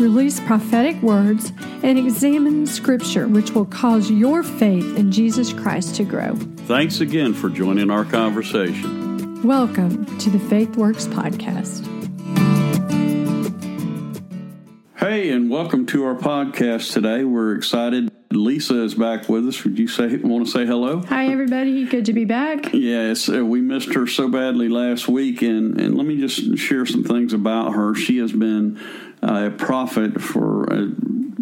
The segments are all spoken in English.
release prophetic words, and examine Scripture, which will cause your faith in Jesus Christ to grow. Thanks again for joining our conversation. Welcome to the Faith Works podcast. Hey, and welcome to our podcast today. We're excited. Lesa is back with us. Would you say want to say hello? Hi, everybody. Good to be back. Yes, uh, we missed her so badly last week, and, and let me just share some things about her. She has been a prophet for uh,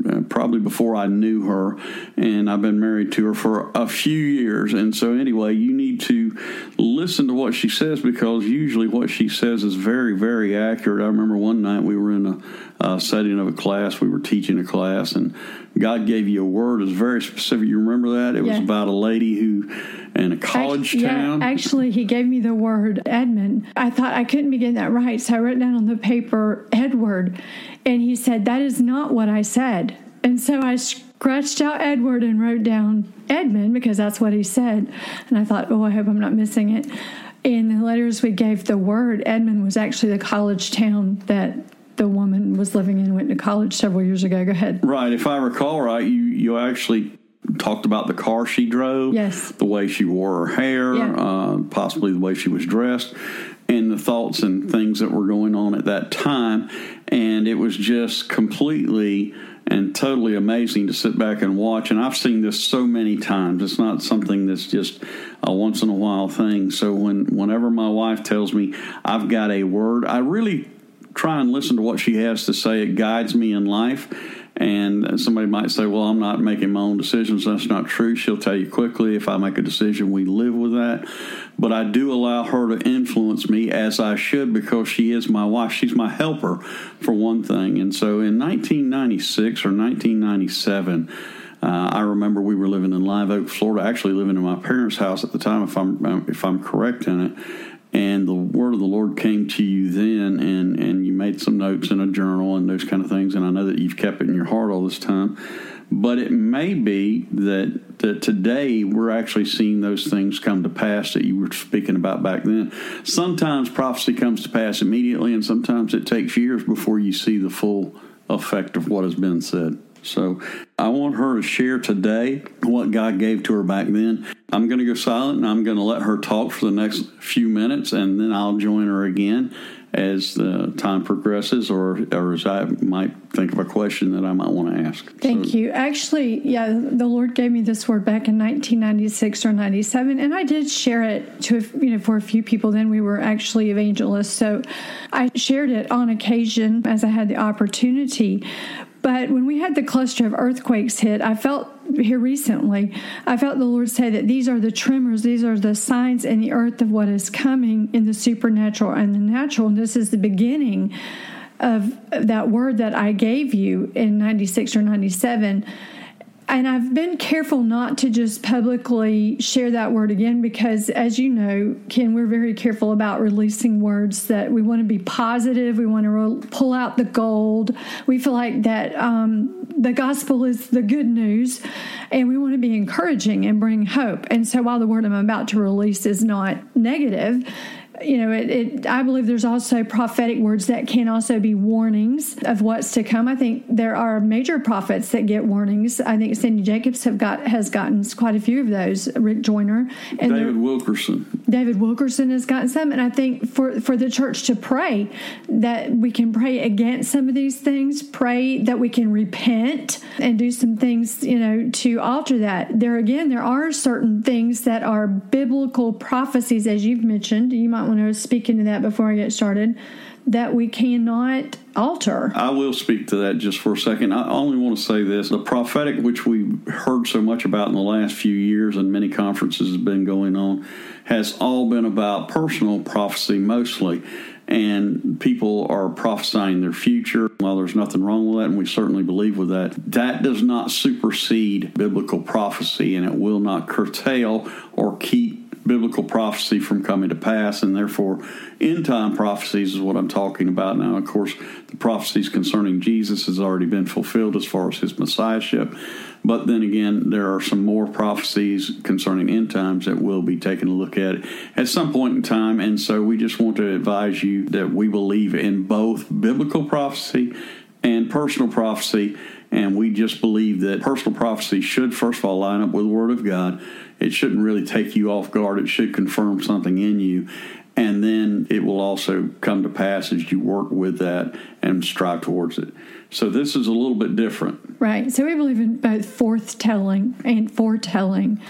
uh, probably before I knew her, and I've been married to her for a few years. And so, anyway, you need to listen to what she says because usually what she says is very, very accurate. I remember one night we were in a uh, setting of a class, we were teaching a class, and God gave you a word. It was very specific. You remember that? It was about a lady who in a college actually, town. Yeah, actually, he gave me the word Edmund. I thought I couldn't be getting that right, so I wrote down on the paper Edward, and he said that is not what I said. And so I scratched out Edward and wrote down Edmund because that's what he said. And I thought, oh, I hope I'm not missing it. In the letters we gave the word, Edmund was actually the college town that the woman was living in, went to college several years ago. Go ahead. Right. If I recall right, you, you actually talked about the car she drove, yes, the way she wore her hair, yeah. uh, possibly the way she was dressed, and the thoughts and things that were going on at that time. And it was just completely and totally amazing to sit back and watch. And I've seen this so many times. It's not something that's just a once in a while thing. So when whenever my wife tells me I've got a word, I really try and listen to what she has to say. It guides me in life. And somebody might say, Well, I'm not making my own decisions. That's not true. She'll tell you quickly if I make a decision, we live with that. But I do allow her to influence me as I should because she is my wife. She's my helper, for one thing. And so in 1996 or 1997, uh, I remember we were living in Live Oak, Florida, actually living in my parents' house at the time, if I'm if I'm correct in it and the word of the Lord came to you then, and and you made some notes in a journal and those kind of things, and I know that you've kept it in your heart all this time. But it may be that that today we're actually seeing those things come to pass that you were speaking about back then. Sometimes prophecy comes to pass immediately, and sometimes it takes years before you see the full effect of what has been said. So I want her to share today what God gave to her back then. I'm going to go silent and I'm going to let her talk for the next few minutes and then I'll join her again as the time progresses or, or as I might think of a question that I might want to ask. Thank so, you. Actually, yeah, the Lord gave me this word back in 1996 or 97, and I did share it to you know for a few people. Then we were actually evangelists, so I shared it on occasion as I had the opportunity. But when we had the cluster of earthquakes hit, I felt here recently, I felt the Lord say that these are the tremors, these are the signs in the earth of what is coming in the supernatural and the natural. And this is the beginning of that word that I gave you in 96 or 97 and I've been careful not to just publicly share that word again because, as you know, Ken, we're very careful about releasing words that we want to be positive. We want to re- pull out the gold. We feel like that um, the gospel is the good news, and we want to be encouraging and bring hope. And so, while the word I'm about to release is not negative, you know, it, it, I believe there's also prophetic words that can also be warnings of what's to come. I think there are major prophets that get warnings. I think Cindy Jacobs have got has gotten quite a few of those. Rick Joyner and David Wilkerson. David Wilkerson has gotten some, and I think for for the church to pray that we can pray against some of these things, pray that we can repent and do some things, you know, to alter that. There again, there are certain things that are biblical prophecies, as you've mentioned. You might want was speaking to that before I get started that we cannot alter. I will speak to that just for a second. I only want to say this the prophetic, which we've heard so much about in the last few years and many conferences have been going on, has all been about personal prophecy mostly. And people are prophesying their future. While there's nothing wrong with that, and we certainly believe with that, that does not supersede biblical prophecy and it will not curtail or keep biblical prophecy from coming to pass, and therefore end time prophecies is what I'm talking about now. Of course, the prophecies concerning Jesus has already been fulfilled as far as his messiahship. But then again, there are some more prophecies concerning end times that we'll be taking a look at at some point in time. And so we just want to advise you that we believe in both biblical prophecy and personal prophecy. And we just believe that personal prophecy should, first of all, line up with the Word of God. It shouldn't really take you off guard. It should confirm something in you. And then it will also come to pass as you work with that and strive towards it. So this is a little bit different. Right. So we believe in both forthtelling and foretelling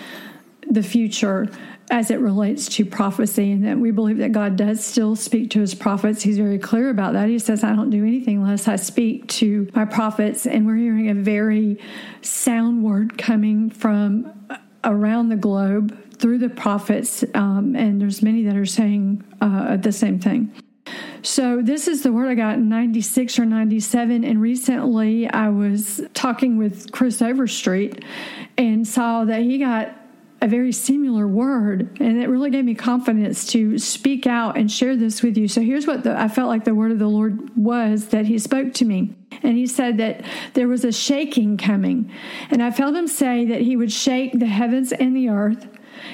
the future as it relates to prophecy, and that we believe that God does still speak to his prophets. He's very clear about that. He says, I don't do anything unless I speak to my prophets. And we're hearing a very sound word coming from around the globe through the prophets, um, and there's many that are saying uh, the same thing. So, this is the word I got in 96 or 97. And recently I was talking with Chris Overstreet and saw that he got a very similar word. And it really gave me confidence to speak out and share this with you. So, here's what the, I felt like the word of the Lord was that he spoke to me. And he said that there was a shaking coming. And I felt him say that he would shake the heavens and the earth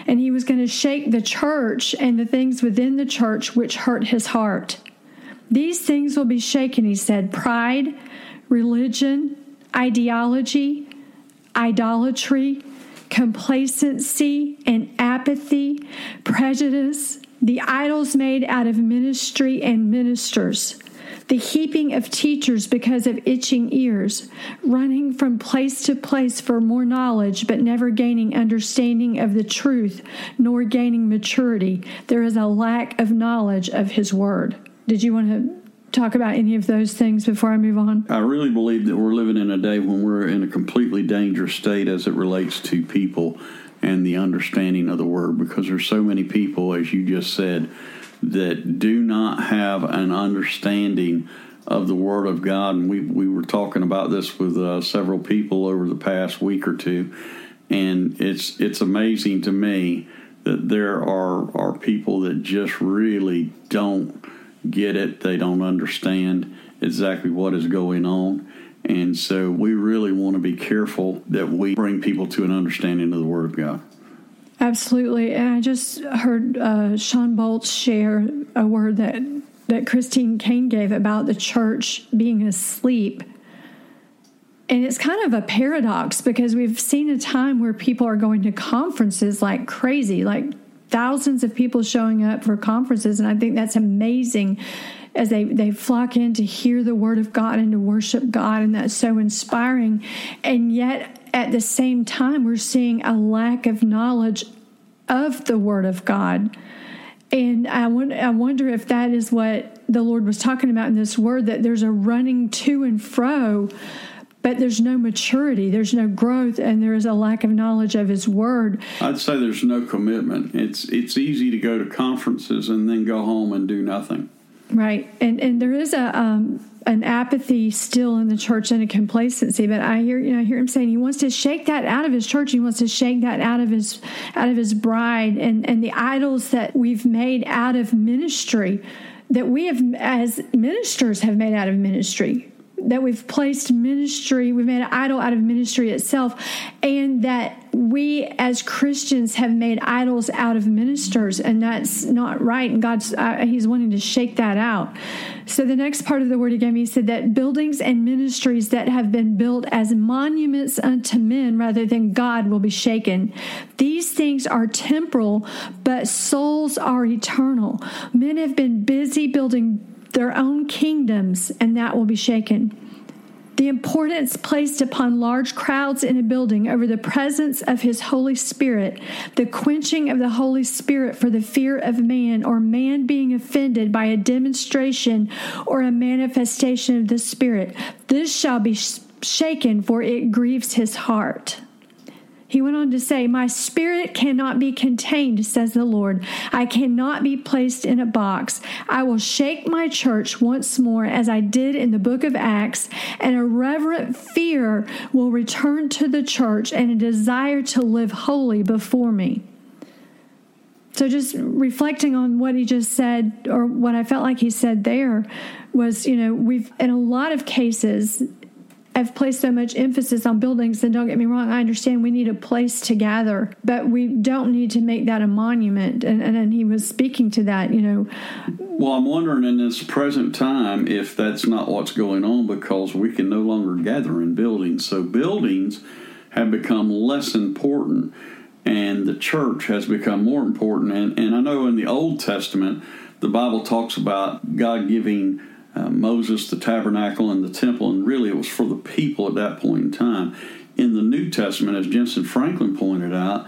and he was going to shake the church and the things within the church which hurt his heart. These things will be shaken, he said pride, religion, ideology, idolatry, complacency and apathy, prejudice, the idols made out of ministry and ministers the heaping of teachers because of itching ears, running from place to place for more knowledge, but never gaining understanding of the truth, nor gaining maturity. There is a lack of knowledge of His Word. Did you want to talk about any of those things before I move on? I really believe that we're living in a day when we're in a completely dangerous state as it relates to people and the understanding of the Word because there's so many people, as you just said, that do not have an understanding of the Word of God. And we, we were talking about this with uh, several people over the past week or two. And it's, it's amazing to me that there are, are people that just really don't get it, they don't understand exactly what is going on. And so we really want to be careful that we bring people to an understanding of the Word of God. Absolutely. And I just heard uh, Shawn Bolz share a word that, that Christine Caine gave about the church being asleep. And it's kind of a paradox because we've seen a time where people are going to conferences like crazy, like thousands of people showing up for conferences. And I think that's amazing as they, they flock in to hear the word of God and to worship God. And that's so inspiring. And yet, at the same time, we're seeing a lack of knowledge of the Word of God. And I, wonder, I wonder if that is what the Lord was talking about in this word that there's a running to and fro, but there's no maturity, there's no growth, and there is a lack of knowledge of His Word. I'd say there's no commitment. It's it's easy to go to conferences and then go home and do nothing. Right, and and there is a um, an apathy still in the church and a complacency. But I hear, you know, I hear him saying he wants to shake that out of his church. He wants to shake that out of his out of his bride and and the idols that we've made out of ministry, that we have as ministers have made out of ministry that we've placed ministry, we've made an idol out of ministry itself, and that we as Christians have made idols out of ministers, and that's not right. And God's uh, He's wanting to shake that out. So the next part of the word He gave me, said that buildings and ministries that have been built as monuments unto men rather than God will be shaken. These things are temporal, but souls are eternal. Men have been busy building their own kingdoms, and that will be shaken. The importance placed upon large crowds in a building over the presence of His Holy Spirit, the quenching of the Holy Spirit for the fear of man, or man being offended by a demonstration or a manifestation of the Spirit, this shall be shaken, for it grieves His heart. He went on to say, My spirit cannot be contained, says the Lord. I cannot be placed in a box. I will shake my church once more, as I did in the book of Acts, and a reverent fear will return to the church and a desire to live holy before me. So just reflecting on what he just said, or what I felt like he said there, was you know we've in a lot of cases have placed so much emphasis on buildings and don't get me wrong i understand we need a place to gather but we don't need to make that a monument. And, and, and he was speaking to that you know. Well i'm wondering in this present time if that's not what's going on because we can no longer gather in buildings. So buildings have become less important and the church has become more important. And, and I know in the Old Testament, the Bible talks about God giving uh, Moses the tabernacle and the temple, and really it was for the people at that point in time. In the New Testament, as Jentezen Franklin pointed out,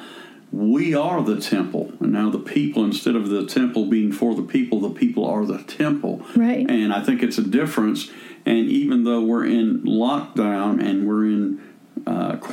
we are the temple. And now the people, instead of the temple being for the people, the people are the temple. Right. And I think it's a difference. And even though we're in lockdown and we're in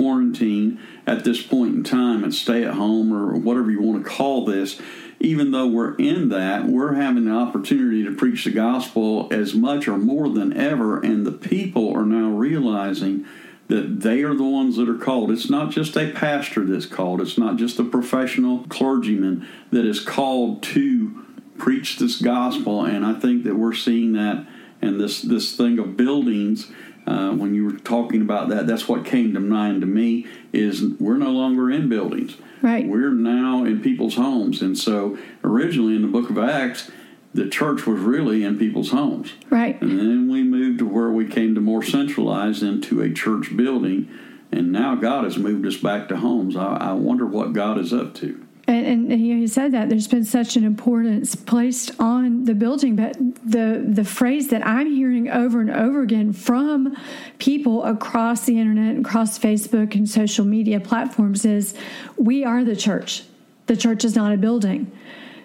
quarantine at this point in time and stay at home or whatever you want to call this, even though we're in that, we're having the opportunity to preach the gospel as much or more than ever. And the people are now realizing that they are the ones that are called. It's not just a pastor that's called, it's not just a professional clergyman that is called to preach this gospel. And I think that we're seeing that and this, this thing of buildings uh, when you were talking about that, that's what came to mind to me. Is we're no longer in buildings. Right. We're now in people's homes, and so originally in the Book of Acts, the church was really in people's homes. Right. And then we moved to where we came to more centralized into a church building, and now God has moved us back to homes. I, I wonder what God is up to. And, and, he said that there's been such an importance placed on the building, but the the phrase that I'm hearing over and over again from people across the internet, across Facebook and social media platforms is, "We are the church. The church is not a building."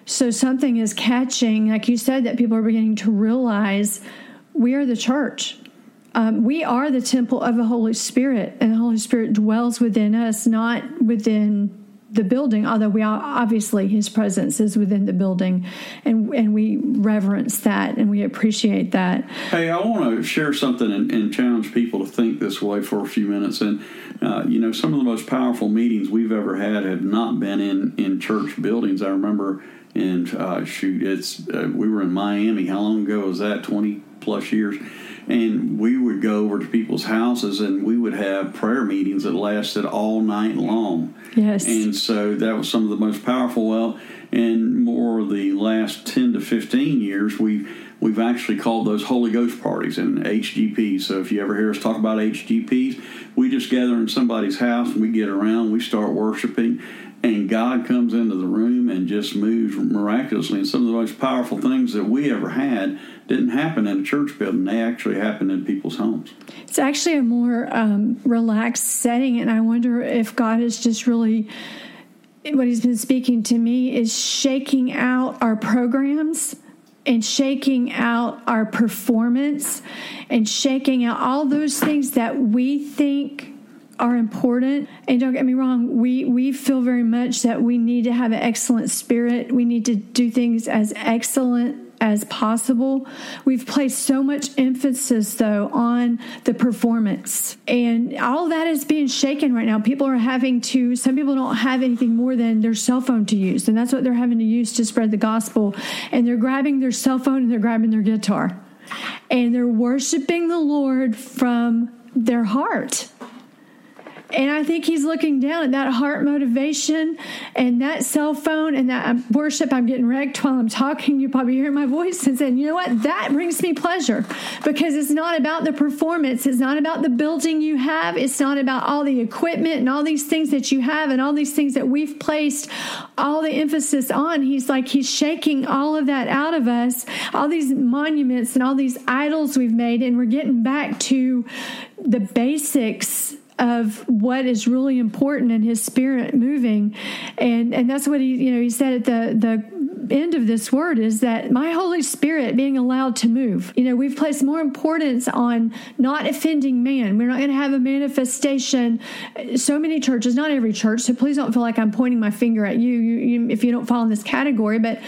So something is catching, like you said, that people are beginning to realize we are the church. Um, we are the temple of the Holy Spirit, and the Holy Spirit dwells within us, not within the building, although we are, obviously his presence is within the building, and and we reverence that and we appreciate that. Hey, I want to share something and, and challenge people to think this way for a few minutes. And uh, you know, some of the most powerful meetings we've ever had have not been in in church buildings. I remember in uh, shoot, it's uh, we were in Miami. How long ago was that? Twenty plus years and we would go over to people's houses and we would have prayer meetings that lasted all night long. Yes. And so that was some of the most powerful. Well, in more the last 10 to 15 years, we we've actually called those Holy Ghost parties and HGPs. So if you ever hear us talk about HGPs, we just gather in somebody's house and we get around, we start worshiping, and God comes into the room and just moves miraculously. And some of the most powerful things that we ever had didn't happen in a church building; they actually happened in people's homes. It's actually a more um, relaxed setting, and I wonder if God is just really what He's been speaking to me is shaking out our programs and shaking out our performance and shaking out all those things that we think are important. And don't get me wrong, we, we feel very much that we need to have an excellent spirit. We need to do things as excellent as possible. We've placed so much emphasis, though, on the performance. And all that is being shaken right now. People are having to, some people don't have anything more than their cell phone to use. And that's what they're having to use to spread the gospel. And they're grabbing their cell phone and they're grabbing their guitar. And they're worshiping the Lord from their heart. And I think he's looking down at that heart motivation and that cell phone and that uh, worship. I'm getting wrecked while I'm talking. You probably hear my voice and saying, you know what? That brings me pleasure because it's not about the performance. It's not about the building you have. It's not about all the equipment and all these things that you have and all these things that we've placed all the emphasis on. He's like, he's shaking all of that out of us, all these monuments and all these idols we've made. And we're getting back to the basics of what is really important in his spirit moving. And and that's what he you know he said at the the end of this word is that my holy spirit being allowed to move. You know we've placed more importance on not offending man. We're not going to have a manifestation. So many churches not every church so please don't feel like i'm pointing my finger at you, you, you if you don't fall in this category but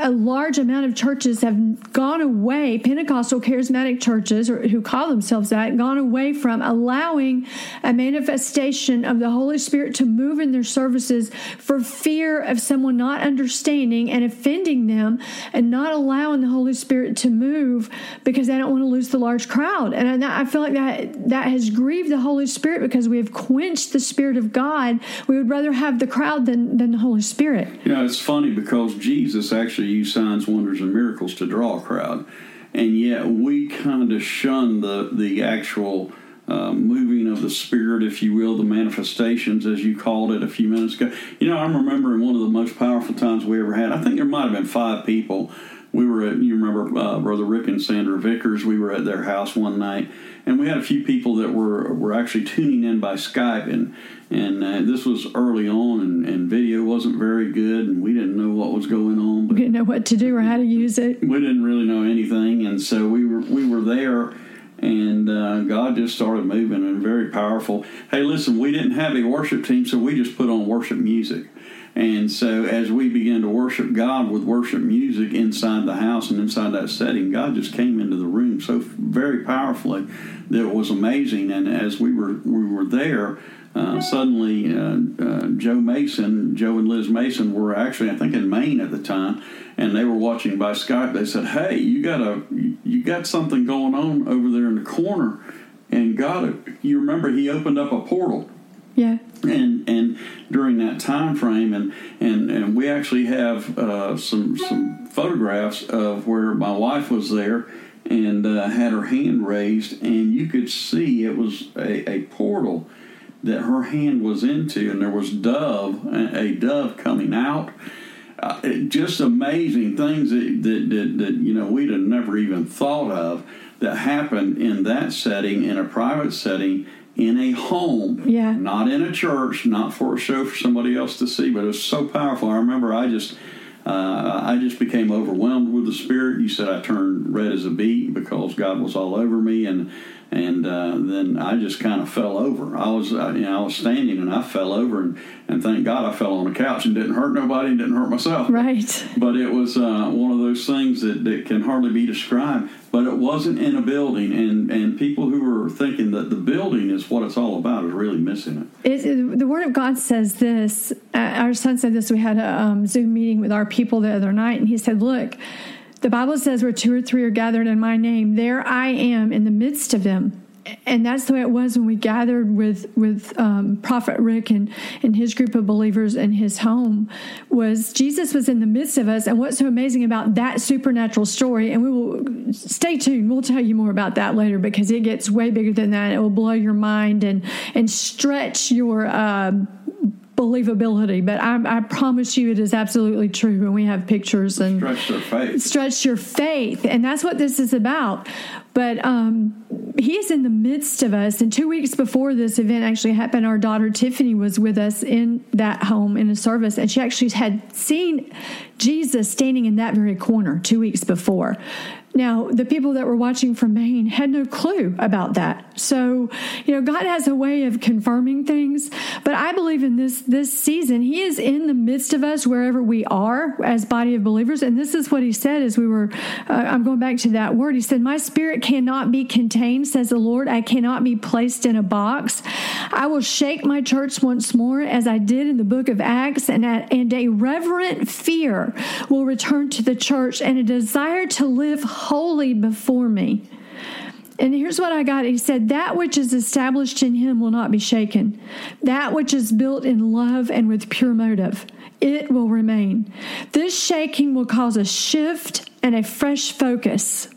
a large amount of churches have gone away, Pentecostal charismatic churches, or who call themselves that, gone away from allowing a manifestation of the Holy Spirit to move in their services for fear of someone not understanding and offending them and not allowing the Holy Spirit to move because they don't want to lose the large crowd. And I feel like that that has grieved the Holy Spirit because we have quenched the Spirit of God. We would rather have the crowd than, than the Holy Spirit. You know, it's funny because Jesus actually used signs, wonders, and miracles to draw a crowd. And yet we kind of shun the, the actual uh, moving of the Spirit, if you will, the manifestations, as you called it a few minutes ago. You know, I'm remembering one of the most powerful times we ever had. I think there might have been five people. We were at, you remember uh, Brother Rick and Sandra Vickers, we were at their house one night, and we had a few people that were, were actually tuning in by Skype. And and uh, this was early on, and, and, video wasn't very good, and we didn't know what was going on. But we didn't know what to do or how to use it. We didn't really know anything, and so we were we were there, and uh, God just started moving and very powerful. Hey, listen, we didn't have a worship team, so we just put on worship music. And so, as we began to worship God with worship music inside the house and inside that setting, God just came into the room so very powerfully that it was amazing. And as we were we were there, uh, suddenly uh, uh, Joe Mason, Joe and Liz Mason were actually, I think, in Maine at the time, and they were watching by Skype. They said, "Hey, you got a you got something going on over there in the corner," and God, you remember He opened up a portal. Yeah. And and during that time frame, and and and we actually have uh, some some photographs of where my wife was there and uh, had her hand raised, and you could see it was a, a portal that her hand was into, and there was dove, a dove coming out. Uh, just amazing things that, that, that, that, you know we'd have never even thought of that happened in that setting, in a private setting, in a home, yeah. not in a church, not for a show for somebody else to see. But it was so powerful. I remember I just. Uh, I just became overwhelmed with the Spirit. You said I turned red as a beet because God was all over me, and and uh, then I just kind of fell over. I was, uh, you know, I was standing and I fell over, and, and thank God I fell on the couch and didn't hurt nobody and didn't hurt myself. Right. But it was uh, one of those things that, that can hardly be described. But it wasn't in a building, and, and people who are thinking that the building is what it's all about is really missing it. it, it the Word of God says this. Uh, our son said this. We had a um, Zoom meeting with our people the other night, and he said, "Look." The Bible says where two or three are gathered in my name, there I am in the midst of them. And that's the way it was when we gathered with with um, Prophet Rick and, and his group of believers in his home. Was Jesus was in the midst of us, and what's so amazing about that supernatural story? And we will stay tuned. We'll tell you more about that later because it gets way bigger than that. It will blow your mind and and stretch your. Uh, believability, but I, I, promise you it is absolutely true. And we have pictures and stretch your faith. Stretch your faith. And that's what this is about. But um, he is in the midst of us. And two weeks before this event actually happened, our daughter Tiffany was with us in that home in a service, and she actually had seen Jesus standing in that very corner two weeks before. Now, the people that were watching from Maine had no clue about that. So, you know, God has a way of confirming things, but I believe in this this season he is in the midst of us wherever we are as body of believers, and this is what he said as we were uh, I'm going back to that word. He said, "My spirit cannot be contained," says the Lord. "I cannot be placed in a box. I will shake my church once more as I did in the book of Acts, and and a reverent fear will return to the church and a desire to live holy before me. And here's what I got. He said, That which is established in him will not be shaken. That which is built in love and with pure motive, it will remain. This shaking will cause a shift and a fresh focus.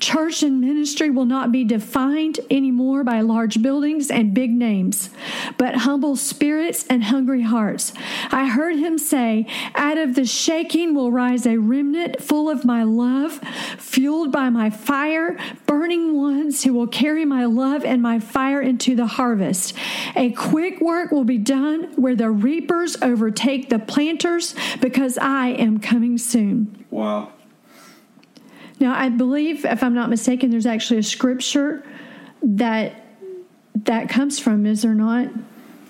Church and ministry will not be defined anymore by large buildings and big names, but humble spirits and hungry hearts. I heard him say, Out of the shaking will rise a remnant full of my love, fueled by my fire, burning ones who will carry my love and my fire into the harvest. A quick work will be done where the reapers overtake the planters because I am coming soon. Wow. Now, I believe, if I'm not mistaken, there's actually a scripture that that comes from. Is there not?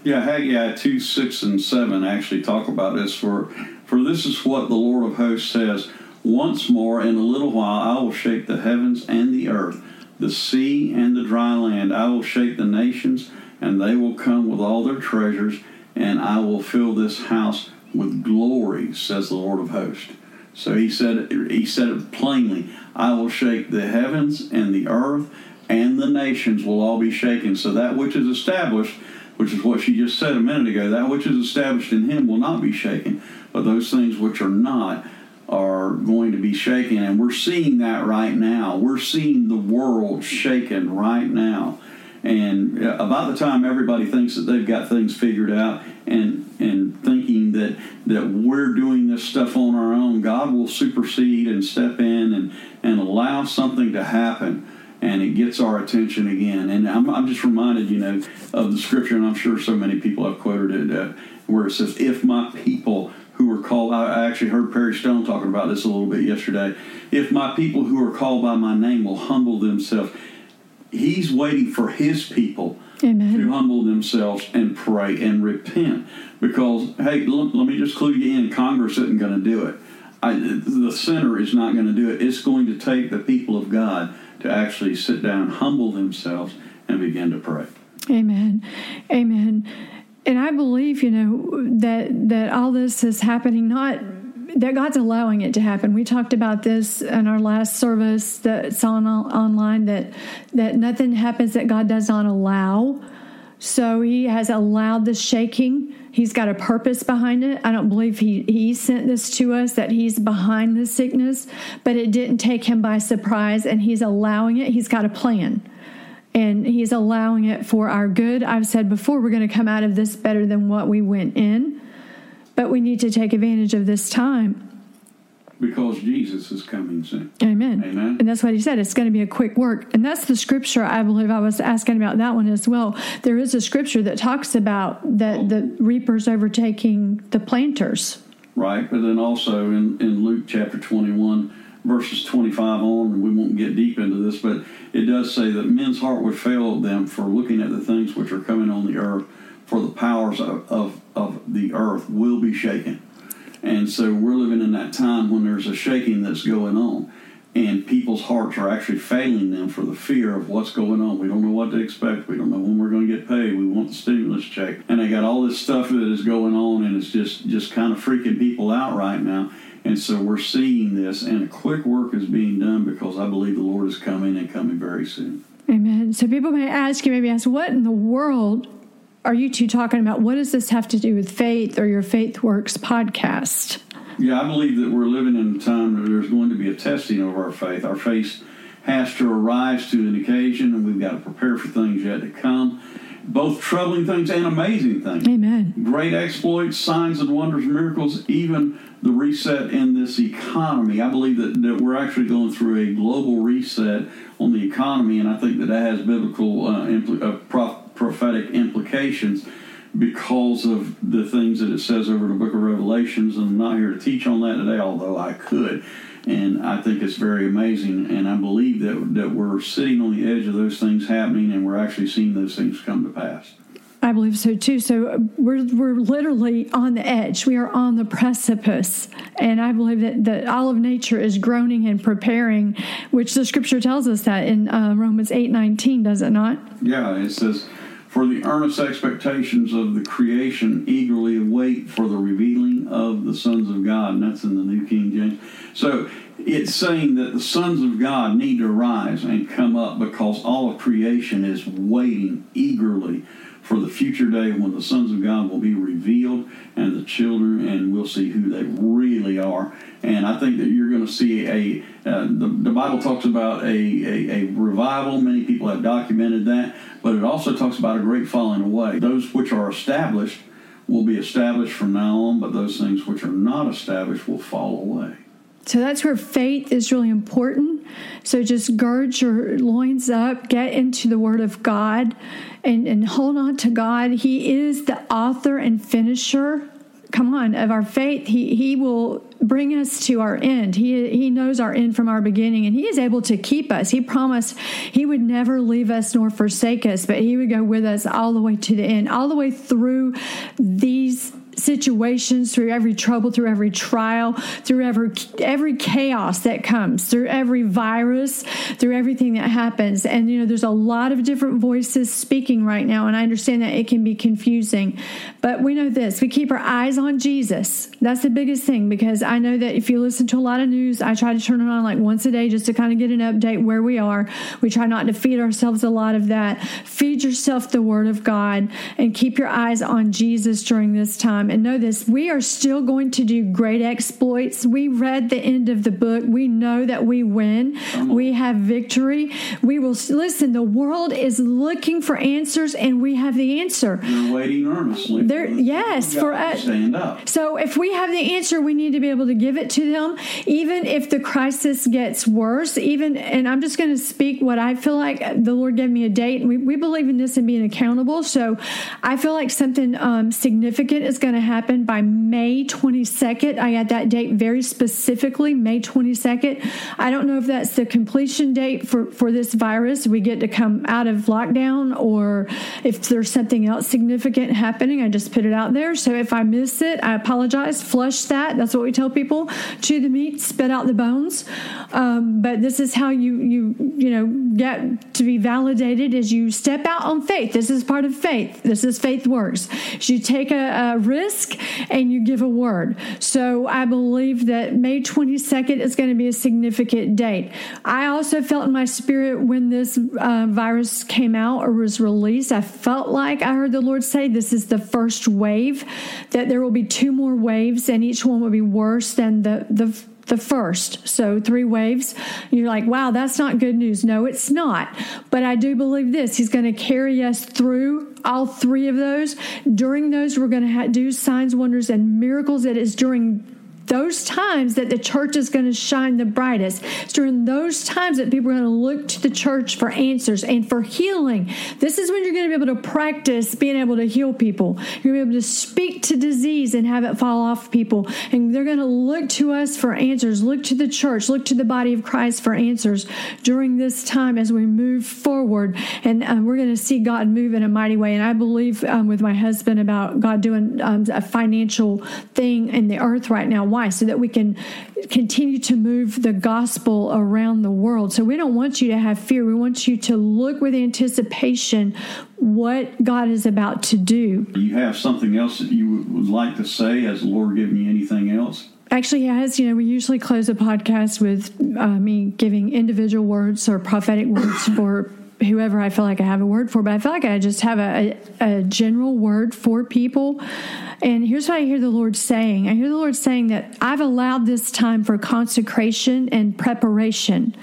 Yeah, Haggai two, six, and seven actually talk about this. For For this is what the Lord of hosts says Once more, in a little while, I will shake the heavens and the earth, the sea and the dry land. I will shake the nations, and they will come with all their treasures, and I will fill this house with glory, says the Lord of hosts. So he said, he said it plainly. I will shake the heavens and the earth, and the nations will all be shaken. So that which is established, which is what she just said a minute ago, that which is established in him will not be shaken. But those things which are not are going to be shaken. And we're seeing that right now. We're seeing the world shaken right now. And uh, about the time everybody thinks that they've got things figured out and, and thinking that, that we're doing this stuff on our own, God will supersede and step in and, and allow something to happen and it gets our attention again. And I'm, I'm, just reminded, you know, of the scripture, and I'm sure so many people have quoted it, uh, where it says, "If my people who are called," I actually heard Perry Stone talking about this a little bit yesterday. If my people who are called by my name will humble themselves, He's waiting for His people. Amen. To humble themselves and pray and repent. Because, hey, let, let me just clue you in Congress isn't going to do it. I, the center is not going to do it. It's going to take the people of God to actually sit down, humble themselves, and begin to pray. Amen. Amen. And I believe, you know, that that all this is happening not that God's allowing it to happen. We talked about this in our last service that's on online that that nothing happens that God does not allow. So he has allowed the shaking. He's got a purpose behind it. I don't believe he, he sent this to us, that he's behind the sickness, but it didn't take him by surprise, and he's allowing it. He's got a plan, and he's allowing it for our good. I've said before, we're going to come out of this better than what we went in, but we need to take advantage of this time because Jesus is coming soon. Amen. Amen. And that's what he said. It's going to be a quick work. And that's the scripture I believe I was asking about that one as well. There is a scripture that talks about that oh. the reapers overtaking the planters. Right. But then also in, in Luke chapter 21, verses 25 on, and we won't get deep into this, but it does say that men's heart would fail them for looking at the things which are coming on the earth, for the powers of, of, of the earth will be shaken. And so we're living in that time when there's a shaking that's going on. And people's hearts are actually failing them for the fear of what's going on. We don't know what to expect. We don't know when we're going to get paid. We want the stimulus check. And they got all this stuff that is going on, and it's just, just kind of freaking people out right now. And so we're seeing this, and a quick work is being done because I believe the Lord is coming and coming very soon. Amen. So people may ask you, maybe ask, what in the world are you two talking about? What does this have to do with faith or your Faith Works podcast? Yeah, I believe that we're living in a time where there's going to be a testing of our faith. Our faith has to arise to an occasion, and we've got to prepare for things yet to come, both troubling things and amazing things. Amen. Great exploits, signs and wonders, miracles, even the reset in this economy. I believe that, that we're actually going through a global reset on the economy, and I think that that has biblical uh, impl- uh, prof- prophetic implications because of the things that it says over the book of Revelations. And I'm not here to teach on that today, although I could. And I think it's very amazing. And I believe that, that we're sitting on the edge of those things happening and we're actually seeing those things come to pass. I believe so too. So we're, we're literally on the edge. We are on the precipice. And I believe that, that all of nature is groaning and preparing, which the scripture tells us that in uh, Romans 8 19, does it not? Yeah, it says, for the earnest expectations of the creation eagerly await for the revealing of the sons of God. And that's in the New King James. So it's saying that the sons of God need to rise and come up because all of creation is waiting eagerly for the future day when the sons of God will be revealed and the children, and we'll see who they really are. And I think that you're going to see a, uh, the, the Bible talks about a, a, a revival. Many people have documented that, but it also talks about a great falling away. Those which are established will be established from now on, but those things which are not established will fall away. So that's where faith is really important. So just gird your loins up, get into the Word of God, and, and hold on to God. He is the author and finisher. Come on, of our faith, he, he will bring us to our end. He, he knows our end from our beginning, and He is able to keep us. He promised He would never leave us nor forsake us, but He would go with us all the way to the end, all the way through these situations, through every trouble, through every trial, through every every chaos that comes, through every virus, through everything that happens. And you know, there's a lot of different voices speaking right now, and I understand that it can be confusing. But we know this: we keep our eyes on Jesus. That's the biggest thing because I know that if you listen to a lot of news, I try to turn it on like once a day just to kind of get an update where we are. We try not to feed ourselves a lot of that. Feed yourself the Word of God and keep your eyes on Jesus during this time and know this we are still going to do great exploits. We read the end of the book. We know that we win. We have victory. We will listen. The world is looking for answers, and we have the answer. They're waiting earnestly. They're, yes, for us. Stand up. So if we have the answer, we need to be able to give it to them, even if the crisis gets worse. Even, and I'm just going to speak what I feel like. The Lord gave me a date. We, we believe in this and being accountable. So I feel like something um, significant is going to happen by May 22nd. I got that date very specifically, May 22nd. I don't know if that's the completion date for, for this virus. We get to come out of lockdown or if there's something else significant happening. I just put it out there. So if I miss it, I apologize. Flush that. That's what we tell people. Chew the meat, spit out the bones. Um, but this is how you, you, you know, get to be validated as you step out on faith. This is part of faith. This is faith works. You take a, a risk and you give a word. So I believe that May 22nd is going to be a significant date. I also felt in my spirit when this uh, virus came out or was released, I felt like I heard the Lord say this is the first wave, that there will be two more waves and each one will be worse than the, the the first. So, three waves. You're like, wow, that's not good news. No, it's not. But I do believe this He's going to carry us through all three of those. During those, we're going to do signs, wonders, and miracles. It is during those times that the church is going to shine the brightest. It's during those times that people are going to look to the church for answers and for healing. This is when you're going to be able to practice being able to heal people. You're going to be able to speak to disease and have it fall off people. And they're going to look to us for answers, look to the church, look to the body of Christ for answers during this time as we move forward. And uh, we're going to see God move in a mighty way. And I believe um, with my husband about God doing um, a financial thing in the earth right now why? So that we can continue to move the gospel around the world. So we don't want you to have fear. We want you to look with anticipation what God is about to do. Do you have something else that you would like to say? Has the Lord given you anything else? Actually, has. You know, we usually close a podcast with uh, me giving individual words or prophetic words for whoever I feel like I have a word for, but I feel like I just have a, a, a, general word for people. And here's what I hear the Lord saying I hear the Lord saying that I've allowed this time for consecration and preparation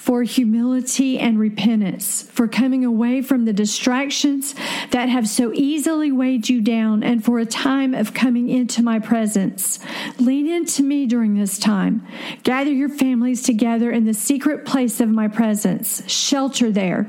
for humility and repentance, for coming away from the distractions that have so easily weighed you down, and for a time of coming into my presence. Lean into me during this time. Gather your families together in the secret place of my presence. Shelter there.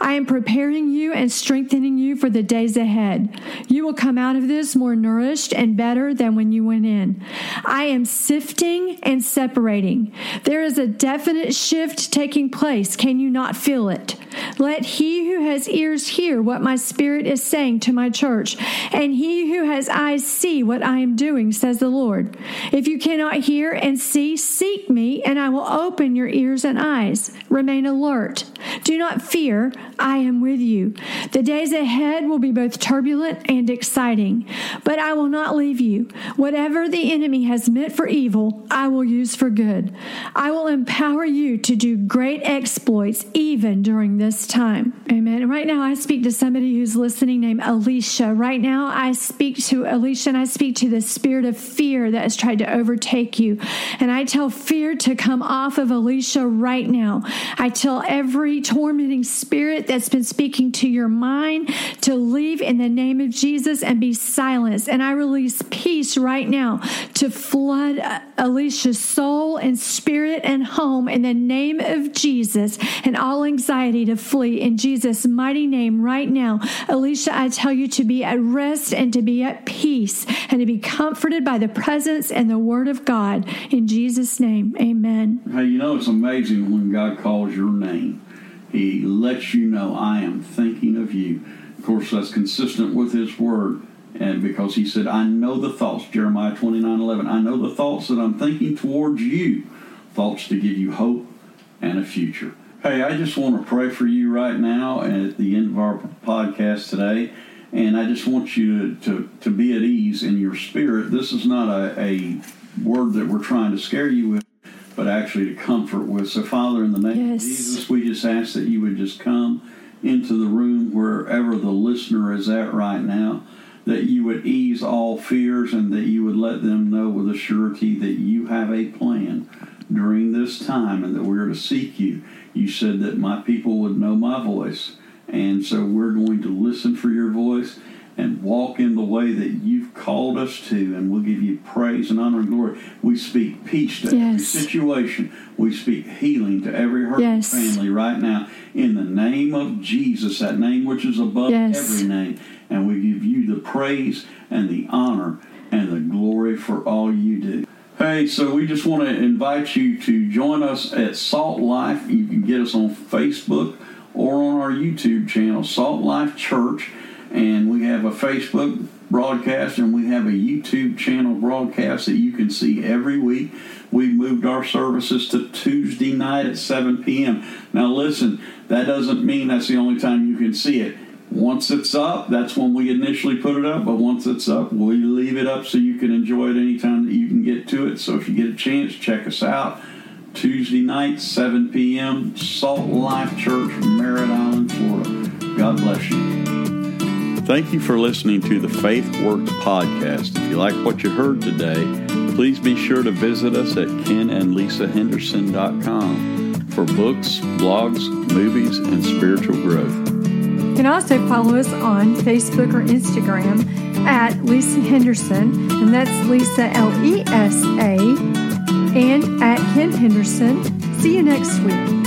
I am preparing you and strengthening you for the days ahead. You will come out of this more nourished and better than when you went in. I am sifting and separating. There is a definite shift taking place. Can you not feel it? Let he who has ears hear what my spirit is saying to my church, and he who has eyes see what I am doing, says the Lord. If you cannot hear and see, seek me, and I will open your ears and eyes. Remain alert. Do not fear. I am with you. The days ahead will be both turbulent and exciting, but I will not leave you. Whatever the enemy has meant for evil, I will use for good. I will empower you to do great exploits even during this time. Amen. And right now, I speak to somebody who's listening named Alicia. Right now, I speak to Alicia and I speak to the spirit of fear that has tried to overtake you. And I tell fear to come off of Alicia right now. I tell every tormenting spirit that's been speaking to your mind to leave in the name of Jesus and be silenced. And I release peace right now to flood uh, Alicia's soul and spirit and home in the name of Jesus and all anxiety to flee in Jesus' mighty name right now. Alicia, I tell you to be at rest and to be at peace and to be comforted by the presence and the word of God. In Jesus' name, amen. Hey, you know, it's amazing when God calls your name. He lets you know, I am thinking of you. Of course, that's consistent with His Word. And because he said, I know the thoughts, Jeremiah 29 11, I know the thoughts that I'm thinking towards you, thoughts to give you hope and a future. Hey, I just want to pray for you right now and at the end of our podcast today. And I just want you to, to, to be at ease in your spirit. This is not a, a word that we're trying to scare you with, but actually to comfort with. So, Father, in the name Yes. of Jesus, we just ask that you would just come into the room wherever the listener is at right now, that you would ease all fears and that you would let them know with a surety that you have a plan during this time and that we're to seek you. You said that my people would know my voice. And so we're going to listen for your voice and walk in the way that you've called us to, and we'll give you praise and honor and glory. We speak peace to every situation. We speak healing to every hurting Yes. family right now in the name of Jesus, that name which is above Yes. every name. And we give you the praise and the honor and the glory for all you do. Hey, so we just want to invite you to join us at Salt Life. You can get us on Facebook or on our YouTube channel, Salt Life Church. And have a Facebook broadcast and we have a YouTube channel broadcast that you can see every week. We've moved our services to Tuesday night at 7 p.m. Now, listen, that doesn't mean that's the only time you can see it. Once it's up, that's when we initially put it up. But once it's up, we leave it up so you can enjoy it anytime that you can get to it. So if you get a chance, check us out. Tuesday night, 7 p.m., Salt Life Church, Merritt Island, Florida. God bless you. Thank you for listening to the Faith Works podcast. If you like what you heard today, please be sure to visit us at kenandlesahenderson.com for books, blogs, movies, and spiritual growth. You can also follow us on Facebook or Instagram at Lesa Henderson, and that's Lesa L E S A, and at Ken Henderson. See you next week.